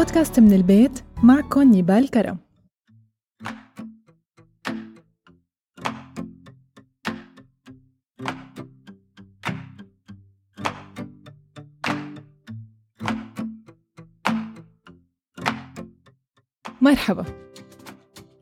بودكاست من البيت معكم نيبال كرم مرحبا.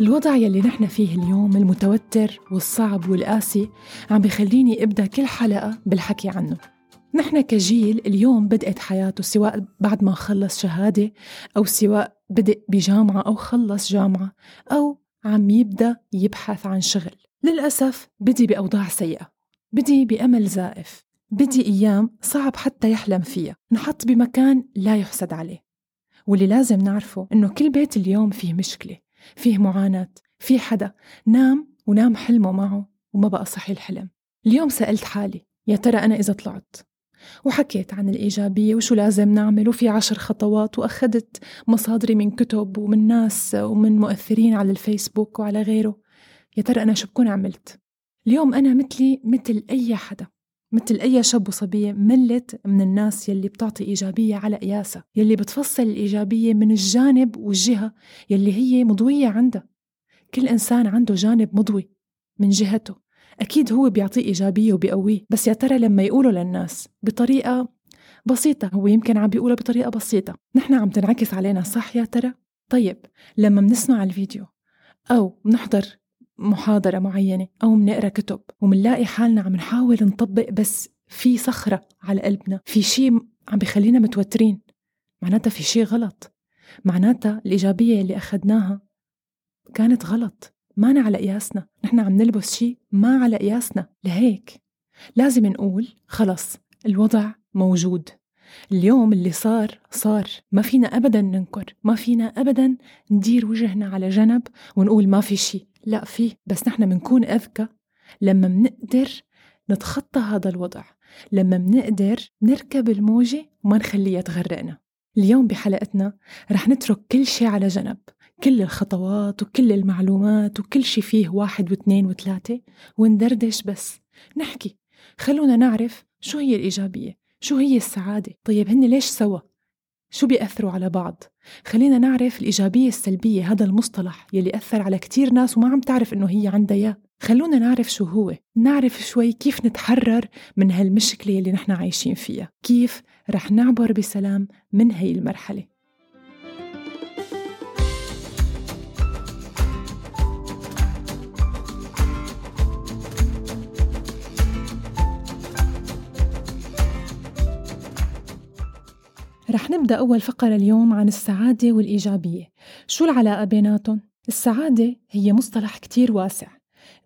الوضع يلي نحن فيه اليوم المتوتر والصعب والقاسي عم بخليني أبدأ كل حلقة بالحكي عنه. نحن كجيل اليوم بدأت حياته سواء بعد ما خلص شهادة أو سواء بدأ بجامعة أو خلص جامعة أو عم يبدأ يبحث عن شغل. للأسف بدي بأوضاع سيئة بدي بأمل زائف بدي أيام صعب حتى يحلم فيها. نحط بمكان لا يحسد عليه. واللي لازم نعرفه إنه كل بيت اليوم فيه مشكلة فيه معاناة في حدا. نام ونام حلمه معه وما بقى صحي الحلم. اليوم سألت حالي يا ترى أنا إذا طلعت؟ وحكيت عن الإيجابية وشو لازم نعمل وفي عشر خطوات وأخذت مصادري من كتب ومن ناس ومن مؤثرين على الفيسبوك وعلى غيره. يا ترى أنا شو بكون عملت؟ اليوم أنا مثلي مثل أي حدا مثل أي شاب وصبية ملت من الناس يلي بتعطي إيجابية على قياسها يلي بتفصل الإيجابية من الجانب والجهة يلي هي مضوية عندها. كل إنسان عنده جانب مضوي من جهته. أكيد هو بيعطيه إيجابية وبيقويه بس يا ترى لما يقوله للناس بطريقة بسيطة هو يمكن عم بيقولها بطريقة بسيطة نحن عم تنعكس علينا صح يا ترى؟ طيب لما منسمع الفيديو أو بنحضر محاضرة معينة أو منقرأ كتب ومنلاقي حالنا عم نحاول نطبق بس في صخرة على قلبنا في شيء عم بخلينا متوترين معناتها في شيء غلط معناتها الإيجابية اللي أخذناها كانت غلط ما على قياسنا. نحن عم نلبس شيء ما على قياسنا. لهيك لازم نقول خلص الوضع موجود. اليوم اللي صار صار. ما فينا أبدا ننكر. ما فينا أبدا ندير وجهنا على جنب ونقول ما في شيء لا في. بس نحن بنكون أذكى. لما منقدر نتخطى هذا الوضع. لما منقدر نركب الموجة وما نخليها تغرقنا. اليوم بحلقتنا رح نترك كل شيء على جنب. كل الخطوات وكل المعلومات وكل شي فيه واحد واثنين وثلاثة وندردش بس. نحكي خلونا نعرف شو هي الإيجابية شو هي السعادة طيب هن ليش سوا؟ شو بيأثروا على بعض؟ خلينا نعرف الإيجابية السلبية هذا المصطلح يلي أثر على كتير ناس وما عم تعرف إنه هي عندها إياه. خلونا نعرف شو هو نعرف شوي كيف نتحرر من هالمشكلة يلي نحن عايشين فيها كيف رح نعبر بسلام من هي المرحلة. رح نبدأ أول فقرة اليوم عن السعادة والإيجابية. شو العلاقة بيناتهم؟ السعادة هي مصطلح كتير واسع.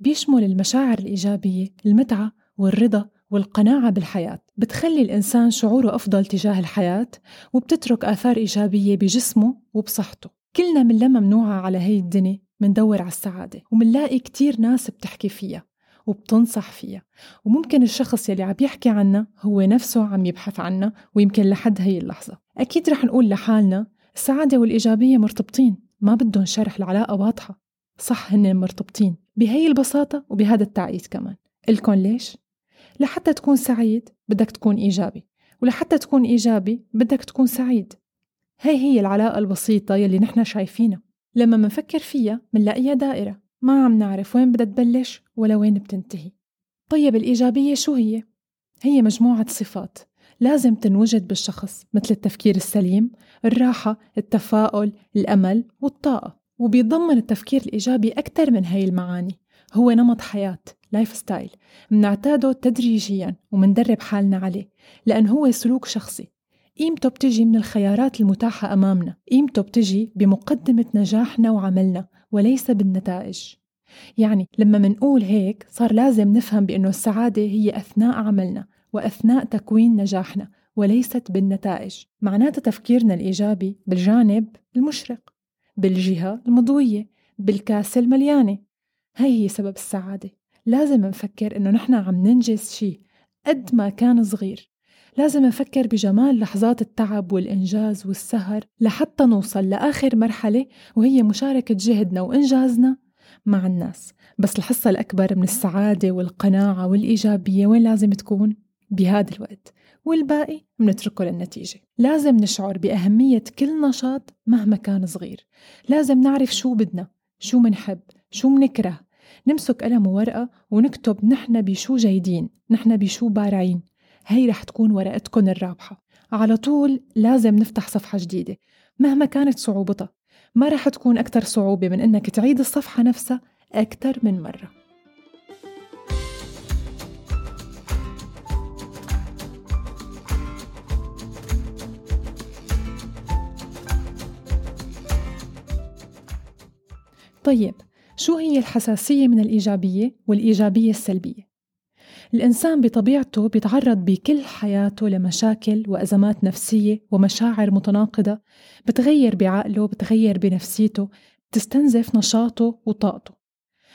بيشمل المشاعر الإيجابية المتعة والرضا والقناعة بالحياة. بتخلي الإنسان شعوره أفضل تجاه الحياة وبتترك آثار إيجابية بجسمه وبصحته. كلنا من لما منوعة على هي الدنيا مندور على السعادة ومنلاقي كتير ناس بتحكي فيها. وبتنصح فيها. وممكن الشخص يلي عم يحكي عنها هو نفسه عم يبحث عنها ويمكن لحد هي اللحظة. أكيد رح نقول لحالنا السعادة والإيجابية مرتبطين ما بدهم شرح العلاقة واضحة. صح هن مرتبطين بهي البساطة وبهذا التعقيد كمان. الكون ليش؟ لحتى تكون سعيد بدك تكون إيجابي ولحتى تكون إيجابي بدك تكون سعيد. هي هي العلاقة البسيطة يلي نحن شايفينها. لما منفكر فيها منلاقيها دائرة. ما عم نعرف وين بدها تبلش ولا وين بتنتهي. طيب الإيجابية شو هي؟ هي مجموعة صفات لازم تنوجد بالشخص مثل التفكير السليم، الراحة، التفاؤل، الأمل والطاقة وبيتضمن التفكير الإيجابي أكثر من هاي المعاني. هو نمط حياة lifestyle منعتاده تدريجيا ومندرب حالنا عليه لأن هو سلوك شخصي. قيمته بتجي من الخيارات المتاحة أمامنا قيمته بتجي بمقدمة نجاحنا وعملنا وليس بالنتائج. يعني لما منقول هيك صار لازم نفهم بأنه السعادة هي أثناء عملنا وأثناء تكوين نجاحنا وليست بالنتائج. معناتها تفكيرنا الإيجابي بالجانب المشرق بالجهة المضوية بالكاسة المليانة. هي هي سبب السعادة. لازم نفكر إنه نحن عم ننجز شيء قد ما كان صغير. لازم نفكر بجمال لحظات التعب والإنجاز والسهر لحتى نوصل لآخر مرحلة وهي مشاركة جهدنا وإنجازنا مع الناس. بس الحصة الأكبر من السعادة والقناعة والإيجابية وين لازم تكون؟ بهذا الوقت. والباقي منتركه للنتيجة. لازم نشعر بأهمية كل نشاط مهما كان صغير. لازم نعرف شو بدنا شو منحب شو منكره. نمسك قلم وورقة ونكتب نحن بشو جيدين نحن بشو بارعين. هي رح تكون ورقتكن الرابحة. على طول لازم نفتح صفحة جديدة. مهما كانت صعوبتها ما رح تكون أكثر صعوبة من إنك تعيد الصفحة نفسها أكثر من مرة. طيب شو هي الحساسية من الإيجابية والإيجابية السلبية؟ الإنسان بطبيعته بيتعرض بكل حياته لمشاكل وأزمات نفسية ومشاعر متناقضة بتغير بعقله بتغير بنفسيته بتستنزف نشاطه وطاقته.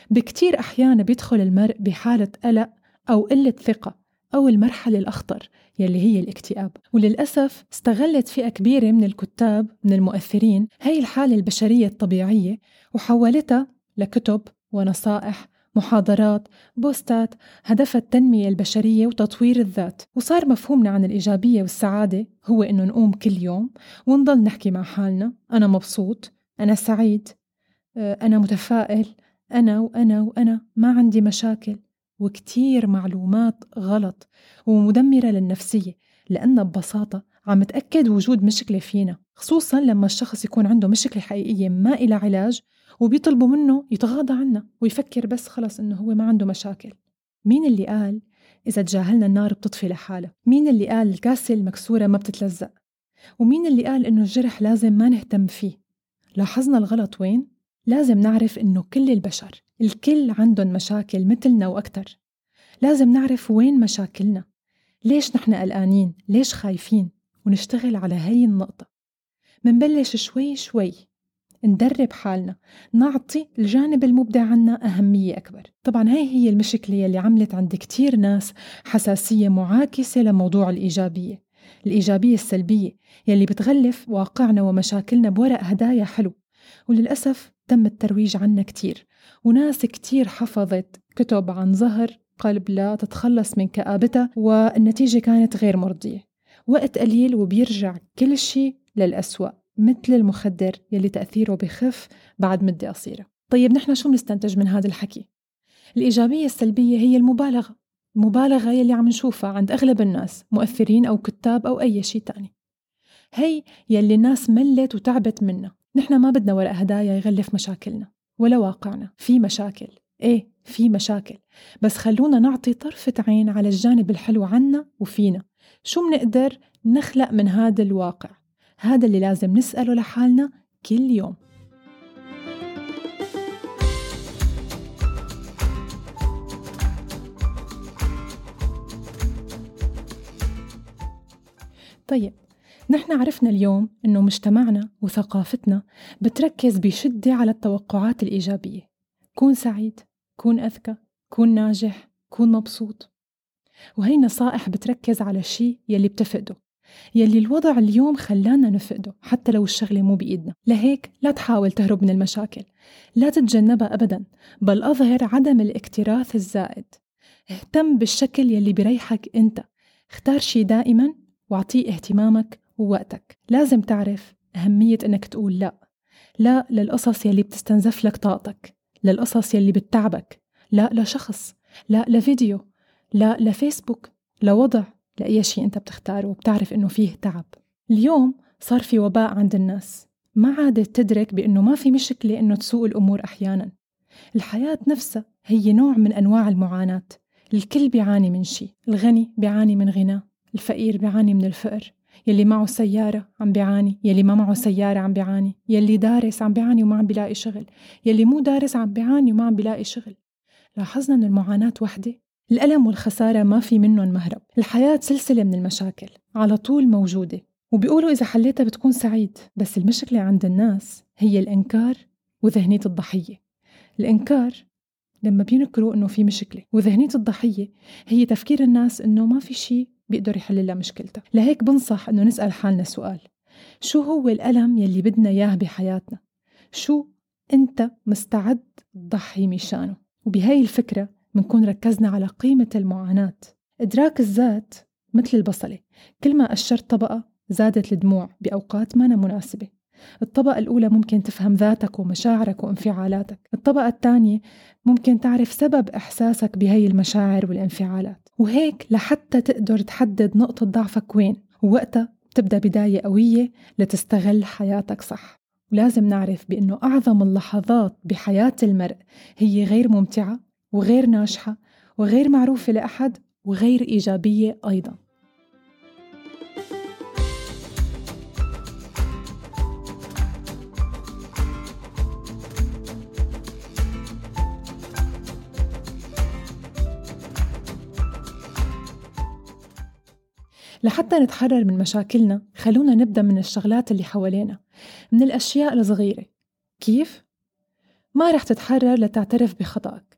بكتير أحيان بيدخل المرء بحالة قلق أو قلة ثقة أو المرحلة الأخطر يلي هي الاكتئاب. وللأسف استغلت فئة كبيرة من الكتاب من المؤثرين هي الحالة البشرية الطبيعية وحولتها لكتب ونصائح محاضرات بوستات هدفها التنمية البشرية وتطوير الذات. وصار مفهومنا عن الإيجابية والسعادة هو إنه نقوم كل يوم ونضل نحكي مع حالنا. أنا مبسوط أنا سعيد آه، أنا متفائل أنا وأنا وأنا ما عندي مشاكل. وكتير معلومات غلط ومدمرة للنفسية لأنها ببساطة عم تأكد وجود مشكلة فينا خصوصا لما الشخص يكون عنده مشكلة حقيقية ما إلى علاج وبيطلبوا منه يتغاضى عنا ويفكر بس خلص إنه هو ما عنده مشاكل. مين اللي قال إذا تجاهلنا النار بتطفي لحالها؟ مين اللي قال الكاسة المكسورة ما بتتلزق؟ ومين اللي قال إنه الجرح لازم ما نهتم فيه؟ لاحظنا الغلط وين؟ لازم نعرف إنه كل البشر الكل عندهم مشاكل مثلنا وأكتر. لازم نعرف وين مشاكلنا. ليش نحن قلقانين؟ ليش خايفين؟ ونشتغل على هي النقطة. منبلش شوي شوي ندرب حالنا نعطي الجانب المبدع عنا أهمية أكبر. طبعا هاي هي المشكلة يلي عملت عند كتير ناس حساسية معاكسة لموضوع الإيجابية. الإيجابية السلبية يلي بتغلف واقعنا ومشاكلنا بورق هدايا حلو. وللأسف تم الترويج عنا كتير. وناس كتير حفظت كتب عن ظهر قلب لا تتخلص من كآبتها والنتيجة كانت غير مرضية. وقت قليل وبيرجع كل شيء للأسوأ. مثل المخدر يلي تأثيره بخف بعد مدة قصيرة. طيب نحن شو بنستنتج من هذا الحكي؟ الإيجابية السلبية هي المبالغة. المبالغة يلي عم نشوفها عند أغلب الناس مؤثرين أو كتاب أو أي شيء تاني. هي يلي الناس ملت وتعبت منها. نحن ما بدنا ورق هدايا يغلف مشاكلنا ولا واقعنا. في مشاكل. إيه في مشاكل. بس خلونا نعطي طرفة عين على الجانب الحلو عنا وفينا. شو منقدر نخلق من هذا الواقع؟ هذا اللي لازم نسأله لحالنا كل يوم. طيب نحن عرفنا اليوم إنه مجتمعنا وثقافتنا بتركز بشدة على التوقعات الإيجابية. كون سعيد كون أذكى كون ناجح كون مبسوط. وهي نصائح بتركز على الشيء يلي بتفقده. يلي الوضع اليوم خلانا نفقده حتى لو الشغلة مو بإيدنا. لهيك لا تحاول تهرب من المشاكل. لا تتجنبها أبدا بل أظهر عدم الاكتراث الزائد. اهتم بالشكل يلي بريحك أنت. اختار شي دائما واعطيه اهتمامك ووقتك. لازم تعرف أهمية أنك تقول لا. لا للقصص يلي بتستنزف لك طاقتك. للقصص يلي بتتعبك. لا لشخص. لا لفيديو. لا لفيسبوك. لوضع لأي شيء أنت بتختاره وبتعرف إنه فيه تعب. اليوم صار في وباء عند الناس. ما عادت تدرك بأنه ما في مشكلة إنه تسوء الأمور أحيانا. الحياة نفسها هي نوع من أنواع المعاناة. الكل بيعاني من شيء. الغني بيعاني من غنى الفقير بيعاني من الفقر. يلي معه سيارة عم بيعاني. يلي ما معه سيارة عم بيعاني. يلي دارس عم بيعاني وما عم بيلاقي شغل. يلي مو دارس عم بيعاني وما عم بيلاقي شغل. لاحظنا أن المعاناة وحدة. الألم والخسارة ما في منهم مهرب. الحياة سلسلة من المشاكل على طول موجودة. وبيقولوا إذا حليتها بتكون سعيد بس المشكلة عند الناس هي الإنكار وذهنية الضحية. الإنكار لما بينكروا إنه في مشكلة وذهنية الضحية هي تفكير الناس إنه ما في شيء بيقدر يحل لها مشكلتها. لهيك بنصح إنه نسأل حالنا سؤال. شو هو الألم يلي بدنا إياه بحياتنا؟ شو أنت مستعد تضحي مشانه؟ وبهاي الفكرة بنكون ركزنا على قيمة المعاناة. إدراك الذات مثل البصلة. كل ما قشرت طبقة زادت الدموع بأوقات ما مناسبة. الطبقة الأولى ممكن تفهم ذاتك ومشاعرك وانفعالاتك. الطبقة الثانية ممكن تعرف سبب إحساسك بهي المشاعر والانفعالات. وهيك لحتى تقدر تحدد نقطة ضعفك وين. ووقتها تبدأ بداية قوية لتستغل حياتك صح. ولازم نعرف بأنه أعظم اللحظات بحياة المرء هي غير ممتعة وغير ناجحة وغير معروفة لأحد وغير إيجابية أيضاً. لحتى نتحرر من مشاكلنا خلونا نبدأ من الشغلات اللي حوالينا من الأشياء الصغيرة. كيف؟ ما رح تتحرر لتعترف بخطأك.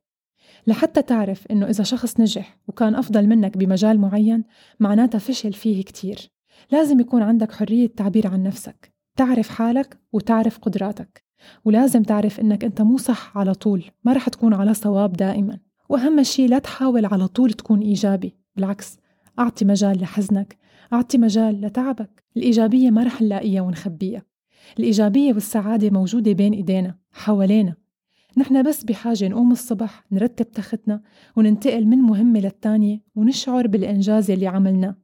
لحتى تعرف إنه إذا شخص نجح وكان أفضل منك بمجال معين معناتها فشل فيه كتير. لازم يكون عندك حرية تعبير عن نفسك تعرف حالك وتعرف قدراتك. ولازم تعرف إنك أنت مو صح على طول ما رح تكون على صواب دائما. وأهم شيء لا تحاول على طول تكون إيجابي بالعكس أعطي مجال لحزنك أعطي مجال لتعبك. الإيجابية ما رح نلاقيها ونخبيها. الإيجابية والسعادة موجودة بين إيدينا حوالينا. نحن بس بحاجة نقوم الصبح نرتب تختنا وننتقل من مهمة للتانية ونشعر بالإنجاز اللي عملناه.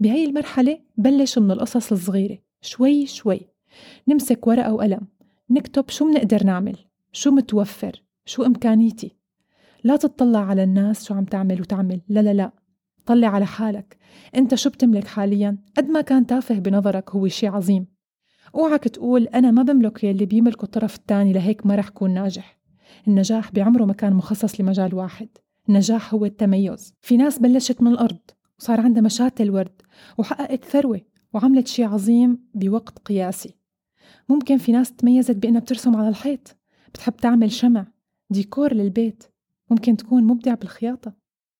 بهي المرحلة بلش من القصص الصغيرة شوي شوي. نمسك ورقة وقلم نكتب شو منقدر نعمل شو متوفر شو إمكانيتي. لا تطلع على الناس شو عم تعمل وتعمل لا لا لا. طلع على حالك. أنت شو بتملك حاليا؟ قد ما كان تافه بنظرك هو شيء عظيم. أوعك تقول أنا ما بملك يلي بيملكه الطرف الثاني لهيك ما رح كون ناجح. النجاح بعمره ما كان مخصص لمجال واحد. النجاح هو التميز. في ناس بلشت من الأرض وصار عندها مشاتل ورد وحققت ثروة وعملت شيء عظيم بوقت قياسي. ممكن في ناس تميزت بأنها بترسم على الحيط بتحب تعمل شمع ديكور للبيت ممكن تكون مبدع بالخياطة.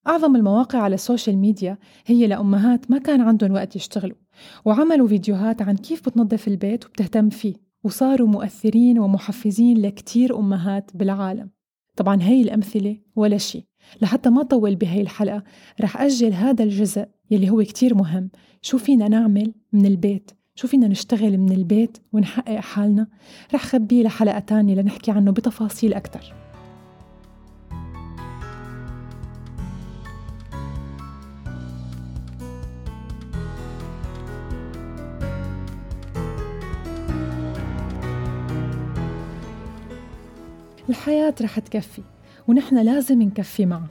أعظم المواقع على ال social media هي لأمهات ما كان عندهم وقت يشتغلوا. وعملوا فيديوهات عن كيف بتنظف البيت وبتهتم فيه وصاروا مؤثرين ومحفزين لكتير أمهات بالعالم. طبعا هي الأمثلة ولا شيء. لحتى ما طول بهي الحلقة رح أجل هذا الجزء يلي هو كتير مهم. شو فينا نعمل من البيت؟ شو فينا نشتغل من البيت ونحقق حالنا؟ رح خبيه لحلقة تانية لنحكي عنه بتفاصيل أكتر. الحياة رح تكفي ونحن لازم نكفي معها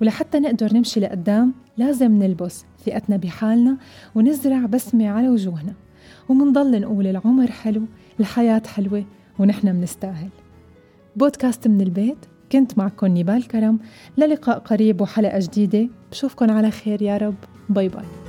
ولحتى نقدر نمشي لقدام لازم نلبس ثقتنا بحالنا ونزرع بسمة على وجوهنا. ومنضل نقول العمر حلو الحياة حلوة ونحن منستأهل. بودكاست من البيت كنت معكم نيبال كرم. للقاء قريب وحلقة جديدة. بشوفكن على خير يا رب. bye bye.